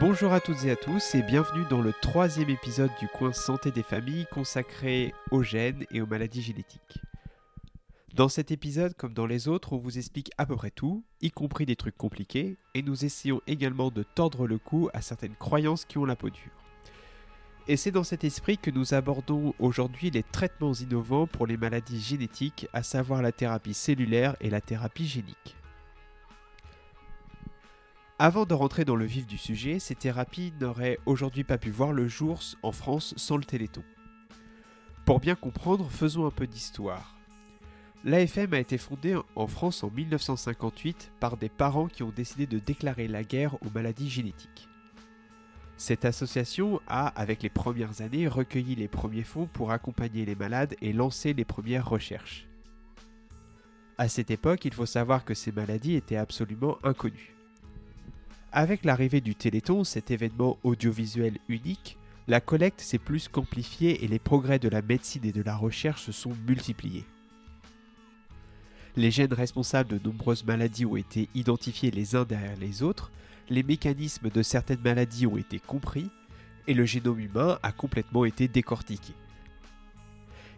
Bonjour à toutes et à tous et bienvenue dans le troisième épisode du coin santé des familles consacré aux gènes et aux maladies génétiques. Dans cet épisode, comme dans les autres, on vous explique à peu près tout, y compris des trucs compliqués, et nous essayons également de tordre le cou à certaines croyances qui ont la peau dure. Et c'est dans cet esprit que nous abordons aujourd'hui les traitements innovants pour les maladies génétiques, à savoir la thérapie cellulaire et la thérapie génique. Avant de rentrer dans le vif du sujet, ces thérapies n'auraient aujourd'hui pas pu voir le jour en France sans le Téléthon. Pour bien comprendre, faisons un peu d'histoire. L'AFM a été fondée en France en 1958 par des parents qui ont décidé de déclarer la guerre aux maladies génétiques. Cette association a, avec les premières années, recueilli les premiers fonds pour accompagner les malades et lancer les premières recherches. À cette époque, il faut savoir que ces maladies étaient absolument inconnues. Avec l'arrivée du Téléthon, cet événement audiovisuel unique, la collecte s'est plus qu'amplifiée et les progrès de la médecine et de la recherche se sont multipliés. Les gènes responsables de nombreuses maladies ont été identifiés les uns derrière les autres, les mécanismes de certaines maladies ont été compris, et le génome humain a complètement été décortiqué.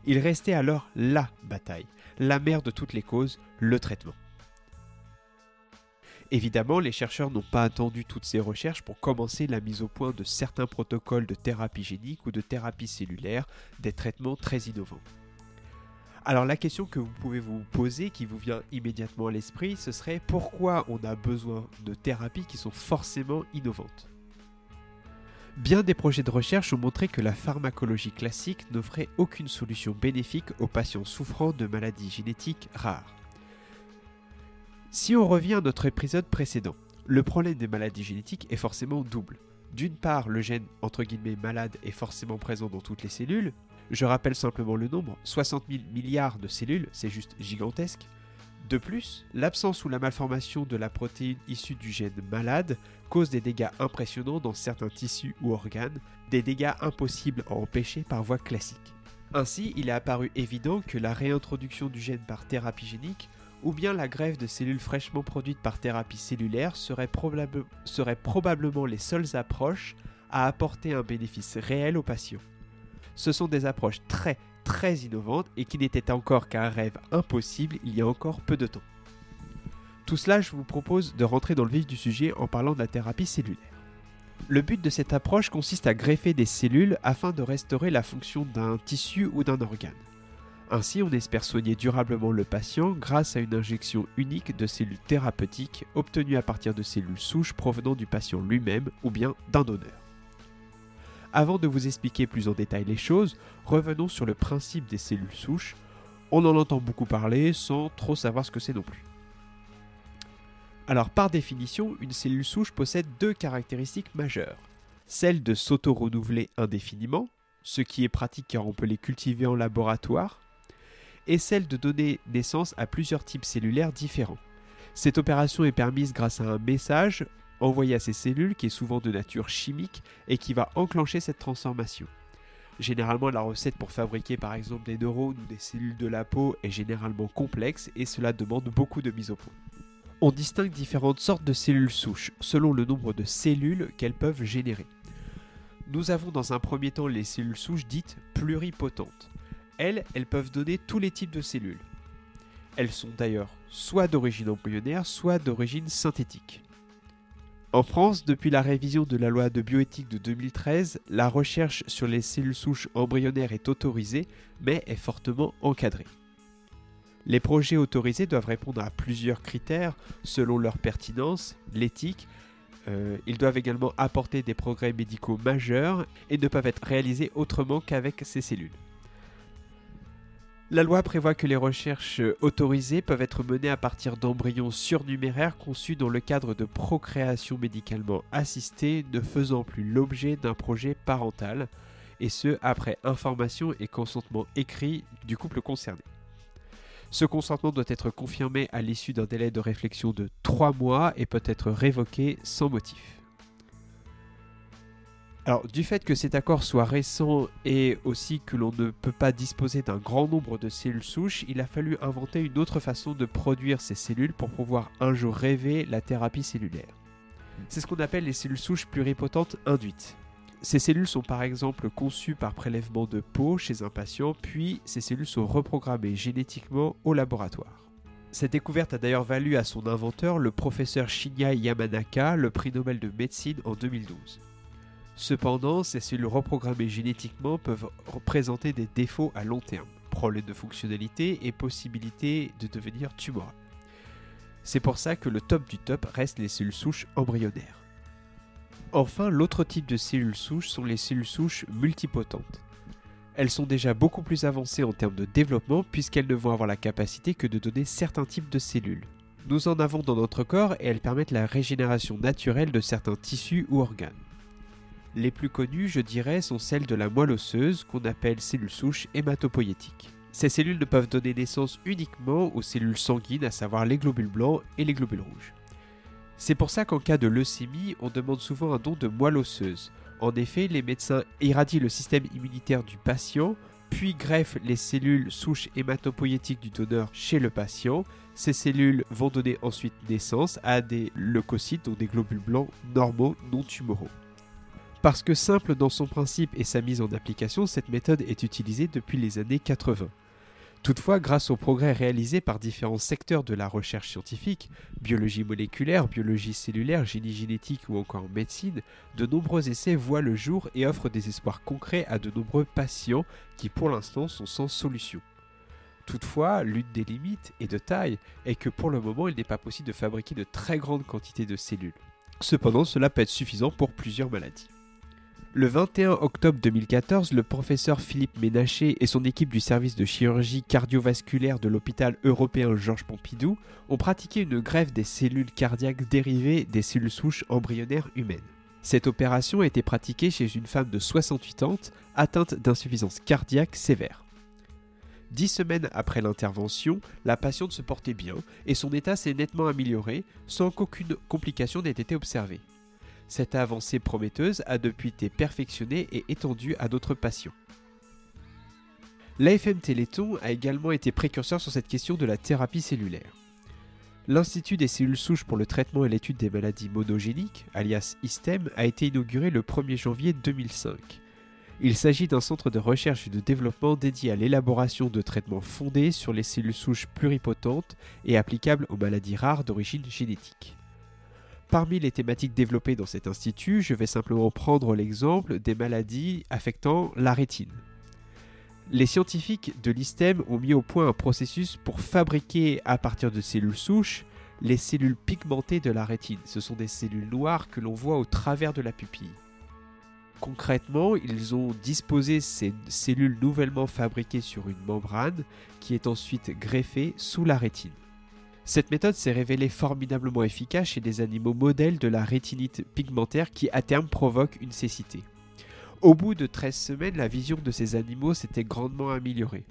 Il restait alors LA bataille, la mère de toutes les causes, le traitement. Évidemment, les chercheurs n'ont pas attendu toutes ces recherches pour commencer la mise au point de certains protocoles de thérapie génique ou de thérapie cellulaire, des traitements très innovants. Alors la question que vous pouvez vous poser, qui vous vient immédiatement à l'esprit, ce serait pourquoi on a besoin de thérapies qui sont forcément innovantes? Bien des projets de recherche ont montré que la pharmacologie classique n'offrait aucune solution bénéfique aux patients souffrant de maladies génétiques rares. Si on revient à notre épisode précédent, le problème des maladies génétiques est forcément double. D'une part, le gène entre guillemets malade est forcément présent dans toutes les cellules, je rappelle simplement le nombre, 60 000 milliards de cellules, c'est juste gigantesque. De plus, l'absence ou la malformation de la protéine issue du gène malade cause des dégâts impressionnants dans certains tissus ou organes, des dégâts impossibles à empêcher par voie classique. Ainsi, il est apparu évident que la réintroduction du gène par thérapie génique ou bien la greffe de cellules fraîchement produites par thérapie cellulaire seraient, probablement les seules approches à apporter un bénéfice réel aux patients. Ce sont des approches très très innovantes et qui n'étaient encore qu'un rêve impossible il y a encore peu de temps. Tout cela, je vous propose de rentrer dans le vif du sujet en parlant de la thérapie cellulaire. Le but de cette approche consiste à greffer des cellules afin de restaurer la fonction d'un tissu ou d'un organe. Ainsi, on espère soigner durablement le patient grâce à une injection unique de cellules thérapeutiques obtenues à partir de cellules souches provenant du patient lui-même ou bien d'un donneur. Avant de vous expliquer plus en détail les choses, revenons sur le principe des cellules souches. On en entend beaucoup parler sans trop savoir ce que c'est non plus. Alors par définition, une cellule souche possède deux caractéristiques majeures. Celle de s'auto-renouveler indéfiniment, ce qui est pratique car on peut les cultiver en laboratoire, et celle de donner naissance à plusieurs types cellulaires différents. Cette opération est permise grâce à un message envoyé à ces cellules qui est souvent de nature chimique et qui va enclencher cette transformation. Généralement, la recette pour fabriquer par exemple des neurones ou des cellules de la peau est généralement complexe et cela demande beaucoup de mise au point. On distingue différentes sortes de cellules souches selon le nombre de cellules qu'elles peuvent générer. Nous avons dans un premier temps les cellules souches dites pluripotentes. Elles, peuvent donner tous les types de cellules. Elles sont d'ailleurs soit d'origine embryonnaire, soit d'origine synthétique. En France, depuis la révision de la loi de bioéthique de 2013, la recherche sur les cellules souches embryonnaires est autorisée, mais est fortement encadrée. Les projets autorisés doivent répondre à plusieurs critères selon leur pertinence, l'éthique. Euh, ils doivent également apporter des progrès médicaux majeurs et ne peuvent être réalisés autrement qu'avec ces cellules. La loi prévoit que les recherches autorisées peuvent être menées à partir d'embryons surnuméraires conçus dans le cadre de procréation médicalement assistée ne faisant plus l'objet d'un projet parental, et ce après information et consentement écrit du couple concerné. Ce consentement doit être confirmé à l'issue d'un délai de réflexion de 3 mois et peut être révoqué sans motif. Alors, du fait que cet accord soit récent et aussi que l'on ne peut pas disposer d'un grand nombre de cellules souches, il a fallu inventer une autre façon de produire ces cellules pour pouvoir un jour rêver la thérapie cellulaire. C'est ce qu'on appelle les cellules souches pluripotentes induites. Ces cellules sont par exemple conçues par prélèvement de peau chez un patient, puis ces cellules sont reprogrammées génétiquement au laboratoire. Cette découverte a d'ailleurs valu à son inventeur, le professeur Shinya Yamanaka, le prix Nobel de médecine en 2012. Cependant, ces cellules reprogrammées génétiquement peuvent représenter des défauts à long terme, problèmes de fonctionnalité et possibilité de devenir tumorales. C'est pour ça que le top du top reste les cellules souches embryonnaires. Enfin, l'autre type de cellules souches sont les cellules souches multipotentes. Elles sont déjà beaucoup plus avancées en termes de développement puisqu'elles ne vont avoir la capacité que de donner certains types de cellules. Nous en avons dans notre corps et elles permettent la régénération naturelle de certains tissus ou organes. Les plus connues, je dirais, sont celles de la moelle osseuse qu'on appelle cellules souches hématopoïétiques. Ces cellules ne peuvent donner naissance uniquement aux cellules sanguines, à savoir les globules blancs et les globules rouges. C'est pour ça qu'en cas de leucémie, on demande souvent un don de moelle osseuse. En effet, les médecins irradient le système immunitaire du patient, puis greffent les cellules souches hématopoïétiques du donneur chez le patient. Ces cellules vont donner ensuite naissance à des leucocytes, donc des globules blancs normaux non tumoraux. Parce que simple dans son principe et sa mise en application, cette méthode est utilisée depuis les années 80. Toutefois, grâce aux progrès réalisés par différents secteurs de la recherche scientifique, biologie moléculaire, biologie cellulaire, génie génétique ou encore médecine, de nombreux essais voient le jour et offrent des espoirs concrets à de nombreux patients qui pour l'instant sont sans solution. Toutefois, l'une des limites et de taille est que pour le moment il n'est pas possible de fabriquer de très grandes quantités de cellules. Cependant, cela peut être suffisant pour plusieurs maladies. Le 21 octobre 2014, le professeur Philippe Ménaché et son équipe du service de chirurgie cardiovasculaire de l'hôpital européen Georges Pompidou ont pratiqué une greffe des cellules cardiaques dérivées des cellules souches embryonnaires humaines. Cette opération a été pratiquée chez une femme de 68 ans atteinte d'insuffisance cardiaque sévère. Dix semaines après l'intervention, la patiente se portait bien et son état s'est nettement amélioré sans qu'aucune complication n'ait été observée. Cette avancée prometteuse a depuis été perfectionnée et étendue à d'autres patients. L'AFM Téléthon a également été précurseur sur cette question de la thérapie cellulaire. L'Institut des cellules souches pour le traitement et l'étude des maladies monogéniques, alias ISTEM, a été inauguré le 1er janvier 2005. Il s'agit d'un centre de recherche et de développement dédié à l'élaboration de traitements fondés sur les cellules souches pluripotentes et applicables aux maladies rares d'origine génétique. Parmi les thématiques développées dans cet institut, je vais simplement prendre l'exemple des maladies affectant la rétine. Les scientifiques de l'ISTEM ont mis au point un processus pour fabriquer à partir de cellules souches les cellules pigmentées de la rétine. Ce sont des cellules noires que l'on voit au travers de la pupille. Concrètement, ils ont disposé ces cellules nouvellement fabriquées sur une membrane qui est ensuite greffée sous la rétine. Cette méthode s'est révélée formidablement efficace chez des animaux modèles de la rétinite pigmentaire qui à terme provoque une cécité. Au bout de 13 semaines, la vision de ces animaux s'était grandement améliorée.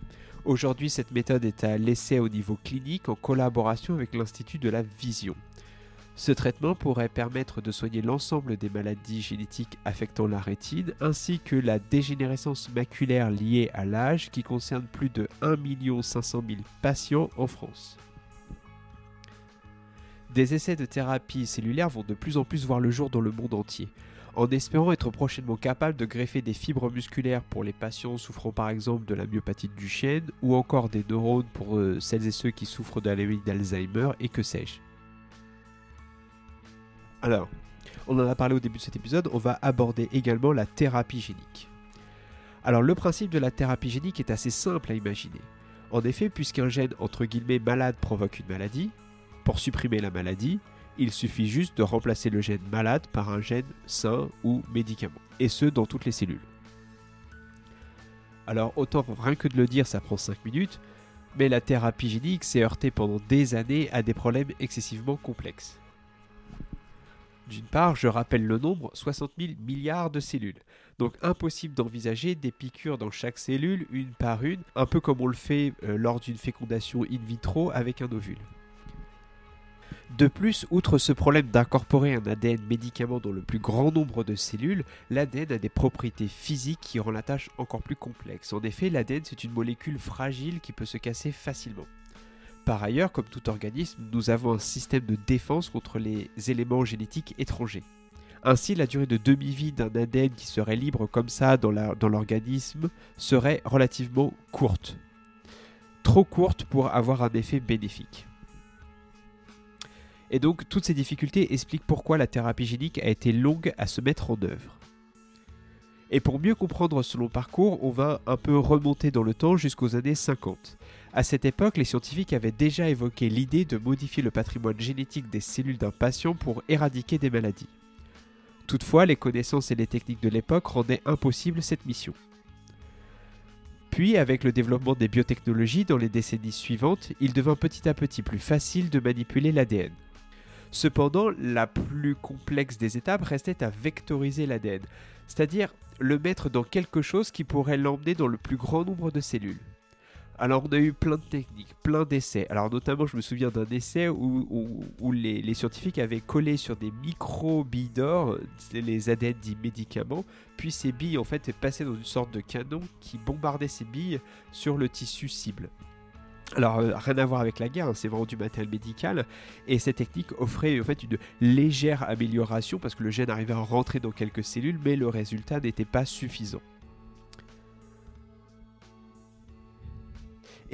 Aujourd'hui, cette méthode est à l'essai au niveau clinique en collaboration avec l'Institut de la Vision. Ce traitement pourrait permettre de soigner l'ensemble des maladies génétiques affectant la rétine ainsi que la dégénérescence maculaire liée à l'âge qui concerne plus de 1 500 000 patients en France. Des essais de thérapie cellulaire vont de plus en plus voir le jour dans le monde entier. En espérant être prochainement capable de greffer des fibres musculaires pour les patients souffrant par exemple de la myopathie du chêne ou encore des neurones pour euh, celles et ceux qui souffrent de d'Alzheimer et que sais-je. Alors, on en a parlé au début de cet épisode, on va aborder également la thérapie génique. Alors le principe de la thérapie génique est assez simple à imaginer. En effet, puisqu'un gène entre guillemets malade provoque une maladie, pour supprimer la maladie, il suffit juste de remplacer le gène malade par un gène sain ou médicament, et ce dans toutes les cellules. Alors autant rien que de le dire ça prend 5 minutes, mais la thérapie génique s'est heurtée pendant des années à des problèmes excessivement complexes. D'une part, je rappelle le nombre 60 000 milliards de cellules. Donc impossible d'envisager des piqûres dans chaque cellule, une par une, un peu comme on le fait euh, lors d'une fécondation in vitro avec un ovule. De plus, outre ce problème d'incorporer un ADN médicament dans le plus grand nombre de cellules, l'ADN a des propriétés physiques qui rendent la tâche encore plus complexe. En effet, l'ADN c'est une molécule fragile qui peut se casser facilement. Par ailleurs, comme tout organisme, nous avons un système de défense contre les éléments génétiques étrangers. Ainsi, la durée de demi-vie d'un ADN qui serait libre comme ça dans l'organisme serait relativement courte. Trop courte pour avoir un effet bénéfique. Et donc, toutes ces difficultés expliquent pourquoi la thérapie génique a été longue à se mettre en œuvre. Et pour mieux comprendre ce long parcours, on va un peu remonter dans le temps jusqu'aux années 50. À cette époque, les scientifiques avaient déjà évoqué l'idée de modifier le patrimoine génétique des cellules d'un patient pour éradiquer des maladies. Toutefois, les connaissances et les techniques de l'époque rendaient impossible cette mission. Puis, avec le développement des biotechnologies dans les décennies suivantes, il devint petit à petit plus facile de manipuler l'ADN. Cependant, la plus complexe des étapes restait à vectoriser l'ADN, c'est-à-dire le mettre dans quelque chose qui pourrait l'emmener dans le plus grand nombre de cellules. Alors on a eu plein de techniques, plein d'essais. Alors notamment je me souviens d'un essai où, les, scientifiques avaient collé sur des micro-billes d'or les ADN dits médicaments, puis ces billes en fait passaient dans une sorte de canon qui bombardait ces billes sur le tissu cible. Alors euh, rien à voir avec la guerre, hein, c'est vraiment du matériel médical et cette technique offrait en fait une légère amélioration parce que le gène arrivait à rentrer dans quelques cellules mais le résultat n'était pas suffisant.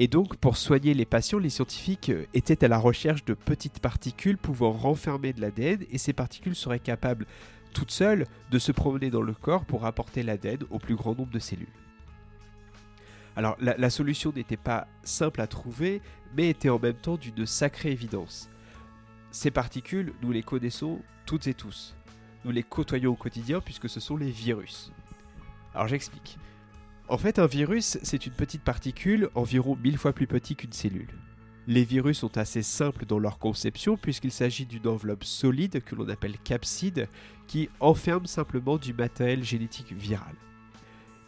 Et donc, pour soigner les patients, les scientifiques euh, étaient à la recherche de petites particules pouvant renfermer de l'ADN, et ces particules seraient capables, toutes seules, de se promener dans le corps pour apporter l'ADN au plus grand nombre de cellules. Alors, la, solution n'était pas simple à trouver, mais était en même temps d'une sacrée évidence. Ces particules, nous les connaissons toutes et tous. Nous les côtoyons au quotidien puisque ce sont les virus. Alors j'explique. En fait, un virus, c'est une petite particule environ mille fois plus petite qu'une cellule. Les virus sont assez simples dans leur conception puisqu'il s'agit d'une enveloppe solide que l'on appelle capside qui enferme simplement du matériel génétique viral.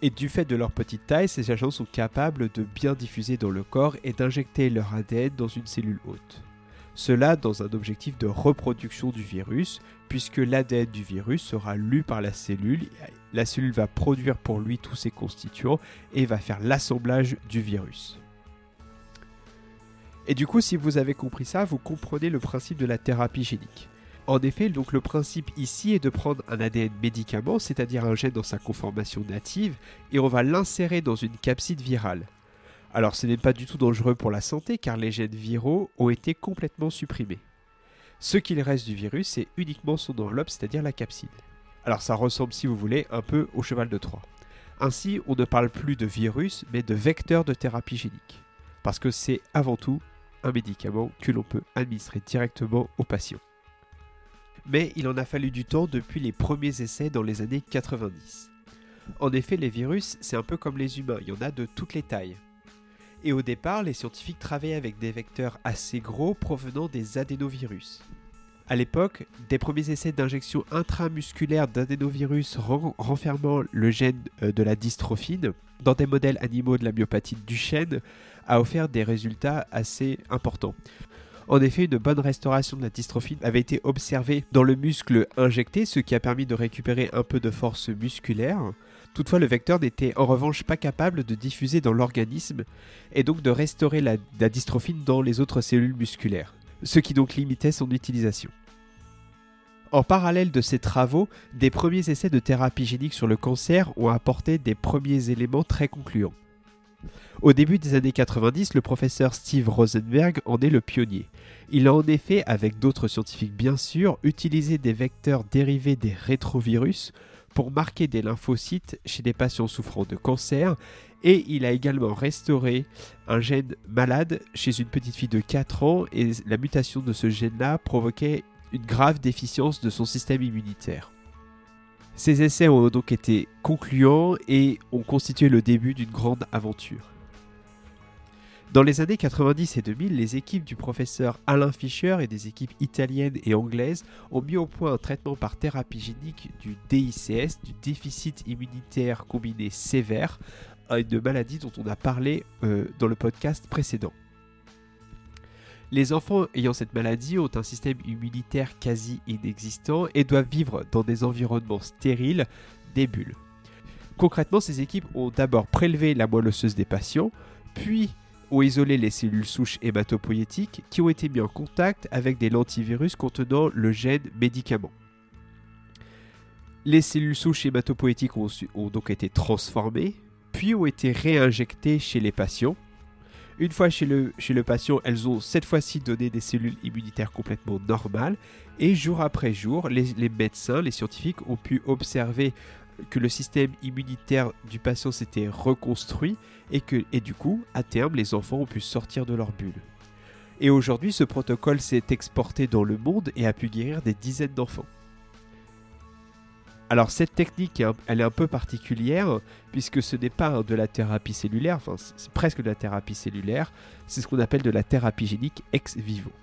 Et du fait de leur petite taille, ces agents sont capables de bien diffuser dans le corps et d'injecter leur ADN dans une cellule hôte. Cela dans un objectif de reproduction du virus, puisque l'ADN du virus sera lu par la cellule, la cellule va produire pour lui tous ses constituants et va faire l'assemblage du virus. Et du coup, si vous avez compris ça, vous comprenez le principe de la thérapie génique. En effet, donc le principe ici est de prendre un ADN médicament, c'est-à-dire un gène dans sa conformation native, et on va l'insérer dans une capside virale. Alors ce n'est pas du tout dangereux pour la santé car les gènes viraux ont été complètement supprimés. Ce qu'il reste du virus, c'est uniquement son enveloppe, c'est-à-dire la capside. Alors ça ressemble, si vous voulez, un peu au cheval de Troie. Ainsi, on ne parle plus de virus, mais de vecteur de thérapie génique. Parce que c'est avant tout un médicament que l'on peut administrer directement aux patients. Mais il en a fallu du temps depuis les premiers essais dans les années 90. En effet, les virus, c'est un peu comme les humains, il y en a de toutes les tailles. Et au départ, les scientifiques travaillaient avec des vecteurs assez gros provenant des adénovirus. À l'époque, des premiers essais d'injection intramusculaire d'adénovirus renfermant le gène euh, de la dystrophine dans des modèles animaux de la myopathie du chêne a offert des résultats assez importants. En effet, une bonne restauration de la dystrophine avait été observée dans le muscle injecté, ce qui a permis de récupérer un peu de force musculaire. Toutefois, le vecteur n'était en revanche pas capable de diffuser dans l'organisme et donc de restaurer la, dystrophine dans les autres cellules musculaires, ce qui donc limitait son utilisation. En parallèle de ces travaux, des premiers essais de thérapie génique sur le cancer ont apporté des premiers éléments très concluants. Au début des années 90, le professeur Steve Rosenberg en est le pionnier. Il a en effet, avec d'autres scientifiques bien sûr, utilisé des vecteurs dérivés des rétrovirus pour marquer des lymphocytes chez des patients souffrant de cancer et il a également restauré un gène malade chez une petite fille de 4 ans et la mutation de ce gène-là provoquait une grave déficience de son système immunitaire. Ces essais ont donc été concluants et ont constitué le début d'une grande aventure. Dans les années 90 et 2000, les équipes du professeur Alain Fischer et des équipes italiennes et anglaises ont mis au point un traitement par thérapie génique du DICS, du déficit immunitaire combiné sévère, une maladie dont on a parlé euh, dans le podcast précédent. Les enfants ayant cette maladie ont un système immunitaire quasi inexistant et doivent vivre dans des environnements stériles, des bulles. Concrètement, ces équipes ont d'abord prélevé la moelle osseuse des patients, puis ont isolé les cellules souches hématopoïétiques qui ont été mis en contact avec des lentivirus contenant le gène médicament. Les cellules souches hématopoïétiques ont, ont donc été transformées, puis ont été réinjectées chez les patients. Une fois chez le, patient, elles ont cette fois-ci donné des cellules immunitaires complètement normales, et jour après jour, les, les médecins, les scientifiques ont pu observer que le système immunitaire du patient s'était reconstruit et que et du coup, à terme, les enfants ont pu sortir de leur bulle. Et aujourd'hui, ce protocole s'est exporté dans le monde et a pu guérir des dizaines d'enfants. Alors cette technique, elle est un peu particulière puisque ce n'est pas de la thérapie cellulaire, enfin c'est presque de la thérapie cellulaire, c'est ce qu'on appelle de la thérapie génique ex vivo.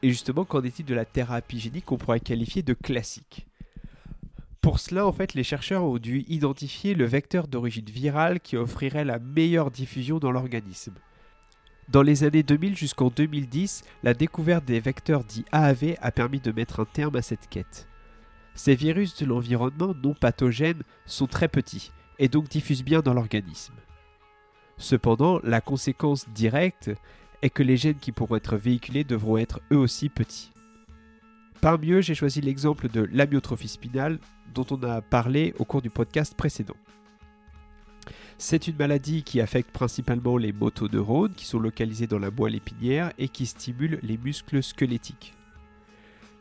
Et justement, qu'en est-il de la thérapie génique qu'on pourrait qualifier de classique? Pour cela, en fait, les chercheurs ont dû identifier le vecteur d'origine virale qui offrirait la meilleure diffusion dans l'organisme. Dans les années 2000 jusqu'en 2010, la découverte des vecteurs dits AAV a permis de mettre un terme à cette quête. Ces virus de l'environnement non pathogènes sont très petits et donc diffusent bien dans l'organisme. Cependant, la conséquence directe est que les gènes qui pourront être véhiculés devront être eux aussi petits. Parmi eux, j'ai choisi l'exemple de l'amyotrophie spinale dont on a parlé au cours du podcast précédent. C'est une maladie qui affecte principalement les motoneurones qui sont localisés dans la moelle épinière et qui stimulent les muscles squelettiques.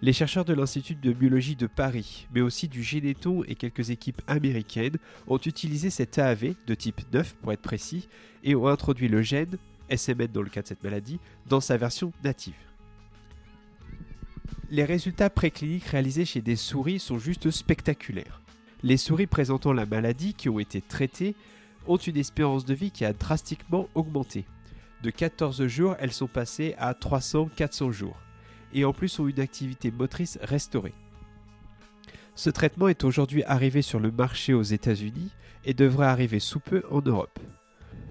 Les chercheurs de l'Institut de biologie de Paris, mais aussi du Généton et quelques équipes américaines, ont utilisé cet AAV de type 9 pour être précis et ont introduit le gène, SMN dans le cas de cette maladie, dans sa version native. Les résultats précliniques réalisés chez des souris sont juste spectaculaires. Les souris présentant la maladie qui ont été traitées ont une espérance de vie qui a drastiquement augmenté. De 14 jours, elles sont passées à 300-400 jours. Et en plus ont une activité motrice restaurée. Ce traitement est aujourd'hui arrivé sur le marché aux États-Unis et devrait arriver sous peu en Europe.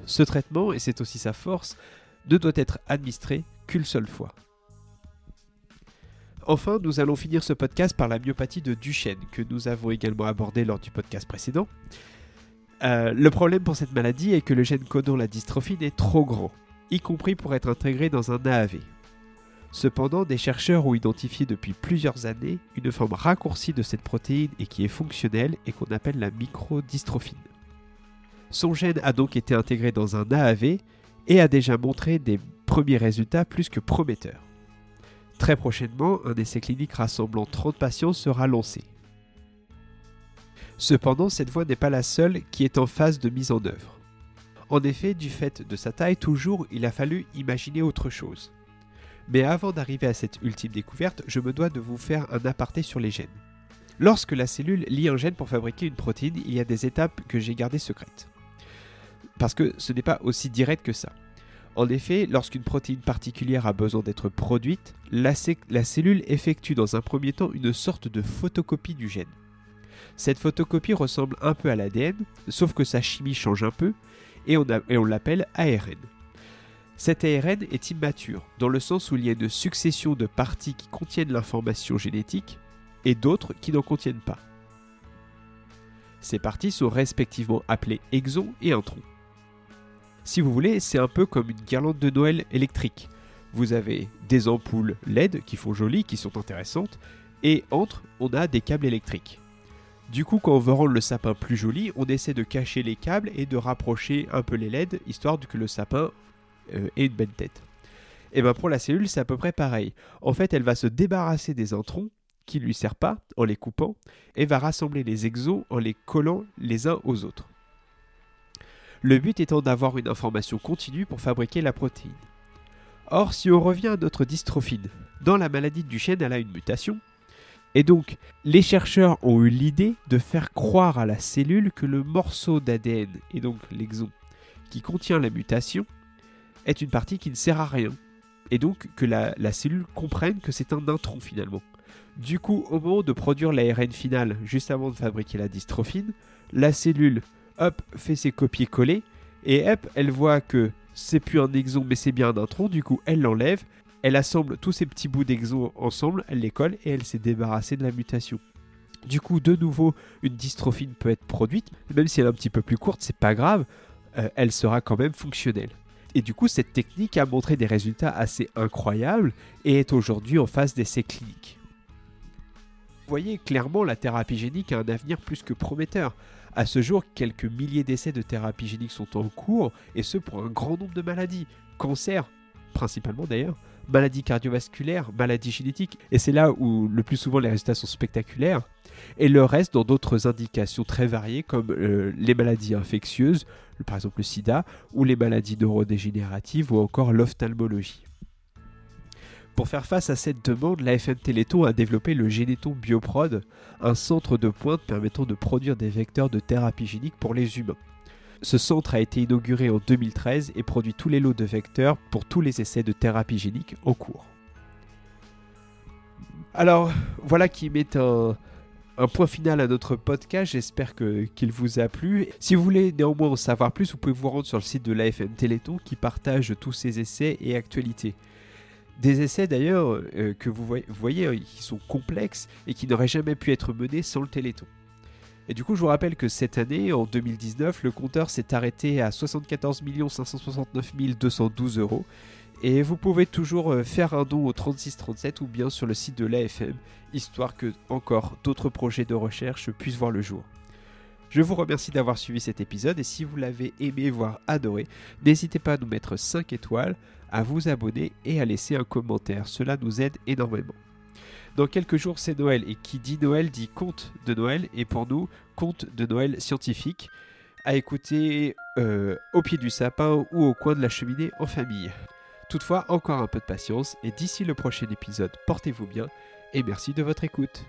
Ce traitement, et c'est aussi sa force, ne doit être administré qu'une seule fois. Enfin, nous allons finir ce podcast par la myopathie de Duchenne, que nous avons également abordé lors du podcast précédent. Euh, le problème pour cette maladie est que le gène codant la dystrophine est trop grand, y compris pour être intégré dans un AAV. Cependant, des chercheurs ont identifié depuis plusieurs années une forme raccourcie de cette protéine et qui est fonctionnelle et qu'on appelle la microdystrophine. Son gène a donc été intégré dans un AAV et a déjà montré des premiers résultats plus que prometteurs. Très prochainement, un essai clinique rassemblant 30 patients sera lancé. Cependant, cette voie n'est pas la seule qui est en phase de mise en œuvre. En effet, du fait de sa taille, toujours, il a fallu imaginer autre chose. Mais avant d'arriver à cette ultime découverte, je me dois de vous faire un aparté sur les gènes. Lorsque la cellule lie un gène pour fabriquer une protéine, il y a des étapes que j'ai gardées secrètes. Parce que ce n'est pas aussi direct que ça. En effet, lorsqu'une protéine particulière a besoin d'être produite, la, cellule effectue dans un premier temps une sorte de photocopie du gène. Cette photocopie ressemble un peu à l'ADN, sauf que sa chimie change un peu, et on, on l'appelle ARN. Cet ARN est immature, dans le sens où il y a une succession de parties qui contiennent l'information génétique et d'autres qui n'en contiennent pas. Ces parties sont respectivement appelées exons et introns. Si vous voulez, c'est un peu comme une guirlande de Noël électrique. Vous avez des ampoules LED qui font joli, qui sont intéressantes, et entre, on a des câbles électriques. Du coup, quand on veut rendre le sapin plus joli, on essaie de cacher les câbles et de rapprocher un peu les LED, histoire que le sapin euh, ait une belle tête. Et bien pour la cellule, c'est à peu près pareil. En fait, elle va se débarrasser des introns qui ne lui servent pas en les coupant, et va rassembler les exos en les collant les uns aux autres le but étant d'avoir une information continue pour fabriquer la protéine. Or, si on revient à notre dystrophine, dans la maladie de Duchenne, elle a une mutation, et donc les chercheurs ont eu l'idée de faire croire à la cellule que le morceau d'ADN, et donc l'exon, qui contient la mutation, est une partie qui ne sert à rien, et donc que la, cellule comprenne que c'est un intron finalement. Du coup, au moment de produire l'ARN final, juste avant de fabriquer la dystrophine, la cellule hop, fait ses copier-coller, et hop, elle voit que c'est plus un exon mais c'est bien un intron, du coup elle l'enlève, elle assemble tous ces petits bouts d'exon ensemble, elle les colle et elle s'est débarrassée de la mutation. Du coup, de nouveau, une dystrophine peut être produite, même si elle est un petit peu plus courte, c'est pas grave, euh, elle sera quand même fonctionnelle. Et du coup, cette technique a montré des résultats assez incroyables et est aujourd'hui en phase d'essai clinique. Vous voyez clairement, la thérapie génique a un avenir plus que prometteur. À ce jour, quelques milliers d'essais de thérapie génique sont en cours, et ce pour un grand nombre de maladies. Cancer, principalement d'ailleurs, maladies cardiovasculaires, maladies génétiques, et c'est là où le plus souvent les résultats sont spectaculaires, et le reste dans d'autres indications très variées comme euh, les maladies infectieuses, par exemple le sida, ou les maladies neurodégénératives, ou encore l'ophtalmologie. Pour faire face à cette demande, l'AFM Téléthon a développé le Généton Bioprod, un centre de pointe permettant de produire des vecteurs de thérapie génique pour les humains. Ce centre a été inauguré en 2013 et produit tous les lots de vecteurs pour tous les essais de thérapie génique en cours. Alors, voilà qui met un, point final à notre podcast. J'espère qu'il vous a plu. Si vous voulez néanmoins en savoir plus, vous pouvez vous rendre sur le site de l'AFM Téléthon qui partage tous ces essais et actualités. Des essais d'ailleurs euh, que vous voyez, euh, qui sont complexes et qui n'auraient jamais pu être menés sans le Téléthon. Et du coup, je vous rappelle que cette année, en 2019, le compteur s'est arrêté à 74 569 212 euros. Et vous pouvez toujours euh, faire un don au 3637 ou bien sur le site de l'AFM, histoire que encore d'autres projets de recherche puissent voir le jour. Je vous remercie d'avoir suivi cet épisode et si vous l'avez aimé, voire adoré, n'hésitez pas à nous mettre 5 étoiles, à vous abonner et à laisser un commentaire. Cela nous aide énormément. Dans quelques jours, c'est Noël. Et qui dit Noël dit conte de Noël. Et pour nous, conte de Noël scientifique. À écouter euh, au pied du sapin ou au coin de la cheminée en famille. Toutefois, encore un peu de patience. Et d'ici le prochain épisode, portez-vous bien. Et merci de votre écoute.